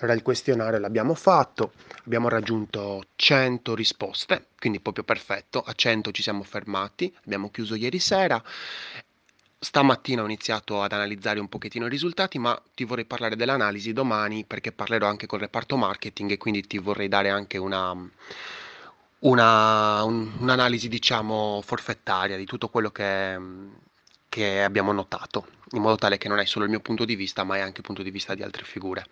Allora il questionario l'abbiamo fatto, abbiamo raggiunto 100 risposte, quindi proprio perfetto, a 100 ci siamo fermati, abbiamo chiuso ieri sera. Stamattina ho iniziato ad analizzare un pochettino i risultati, ma ti vorrei parlare dell'analisi domani perché parlerò anche col reparto marketing e quindi ti vorrei dare anche una, una, un- un'analisi, diciamo, forfettaria di tutto quello che, che abbiamo notato, in modo tale che non hai solo il mio punto di vista, ma hai anche il punto di vista di altre figure.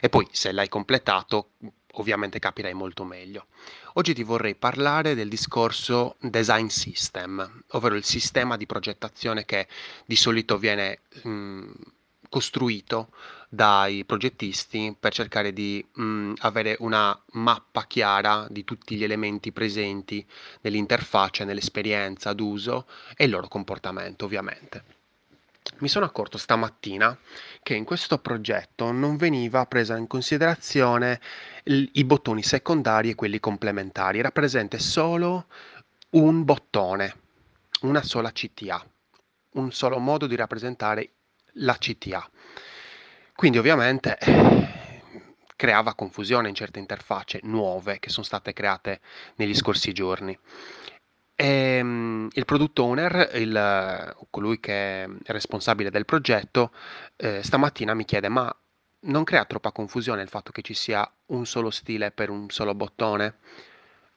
E poi, se l'hai completato, ovviamente capirai molto meglio. Oggi ti vorrei parlare del discorso design system, ovvero il sistema di progettazione che di solito viene mh, costruito dai progettisti per cercare di mh, avere una mappa chiara di tutti gli elementi presenti nell'interfaccia, nell'esperienza d'uso e il loro comportamento, ovviamente. Mi sono accorto stamattina che in questo progetto non veniva presa in considerazione il- i bottoni secondari e quelli complementari, era presente solo un bottone, una sola CTA, un solo modo di rappresentare la CTA. Quindi ovviamente creava confusione in certe interfacce nuove che sono state create negli scorsi giorni. Ehm, il product owner, il- colui che è responsabile del progetto, eh, stamattina mi chiede: Ma non crea troppa confusione il fatto che ci sia un solo stile per un solo bottone?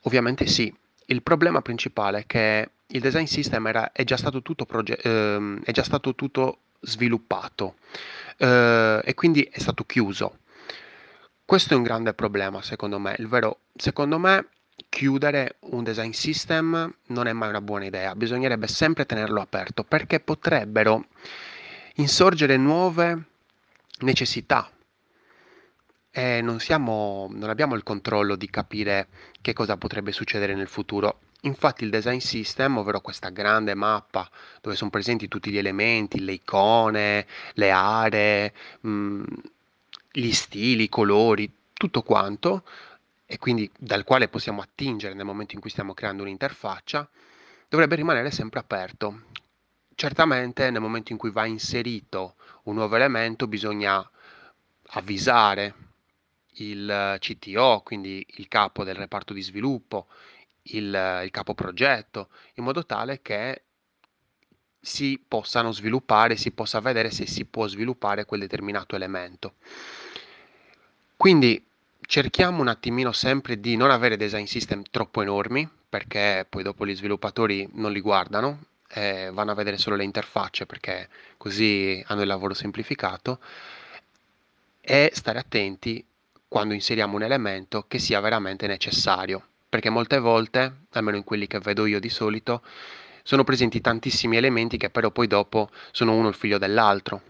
Ovviamente sì. Il problema principale è che il design system era- è già stato tutto, proge- ehm, è già stato tutto sviluppato eh, e quindi è stato chiuso. Questo è un grande problema, secondo me. Il vero, secondo me, chiudere un design system non è mai una buona idea. Bisognerebbe sempre tenerlo aperto perché potrebbero insorgere nuove necessità e non siamo, non abbiamo il controllo di capire che cosa potrebbe succedere nel futuro. Infatti il design system, ovvero questa grande mappa dove sono presenti tutti gli elementi, le icone, le aree, mh, gli stili, i colori, tutto quanto, e quindi dal quale possiamo attingere nel momento in cui stiamo creando un'interfaccia, dovrebbe rimanere sempre aperto. Certamente nel momento in cui va inserito un nuovo elemento bisogna avvisare il CTO, quindi il capo del reparto di sviluppo, il, il capo progetto, in modo tale che si possano sviluppare, si possa vedere se si può sviluppare quel determinato elemento. Quindi cerchiamo un attimino sempre di non avere design system troppo enormi, perché poi dopo gli sviluppatori non li guardano, eh, vanno a vedere solo le interfacce perché così hanno il lavoro semplificato e stare attenti quando inseriamo un elemento che sia veramente necessario, perché molte volte, almeno in quelli che vedo io di solito, sono presenti tantissimi elementi che però poi dopo sono uno il figlio dell'altro.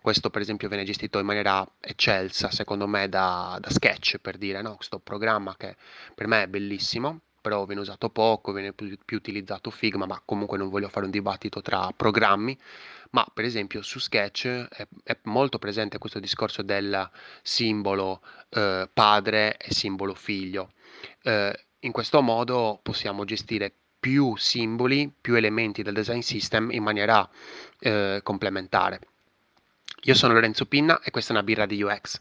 Questo per esempio viene gestito in maniera eccelsa, secondo me, da, da Sketch, per dire, no? Questo programma che per me è bellissimo, però viene usato poco, viene più, più utilizzato Figma, ma comunque non voglio fare un dibattito tra programmi, ma per esempio su Sketch è, è molto presente questo discorso del simbolo eh, padre e simbolo figlio. Eh, in questo modo possiamo gestire più simboli, più elementi del design system in maniera eh, complementare. Io sono Lorenzo Pinna e questa è una birra di UX.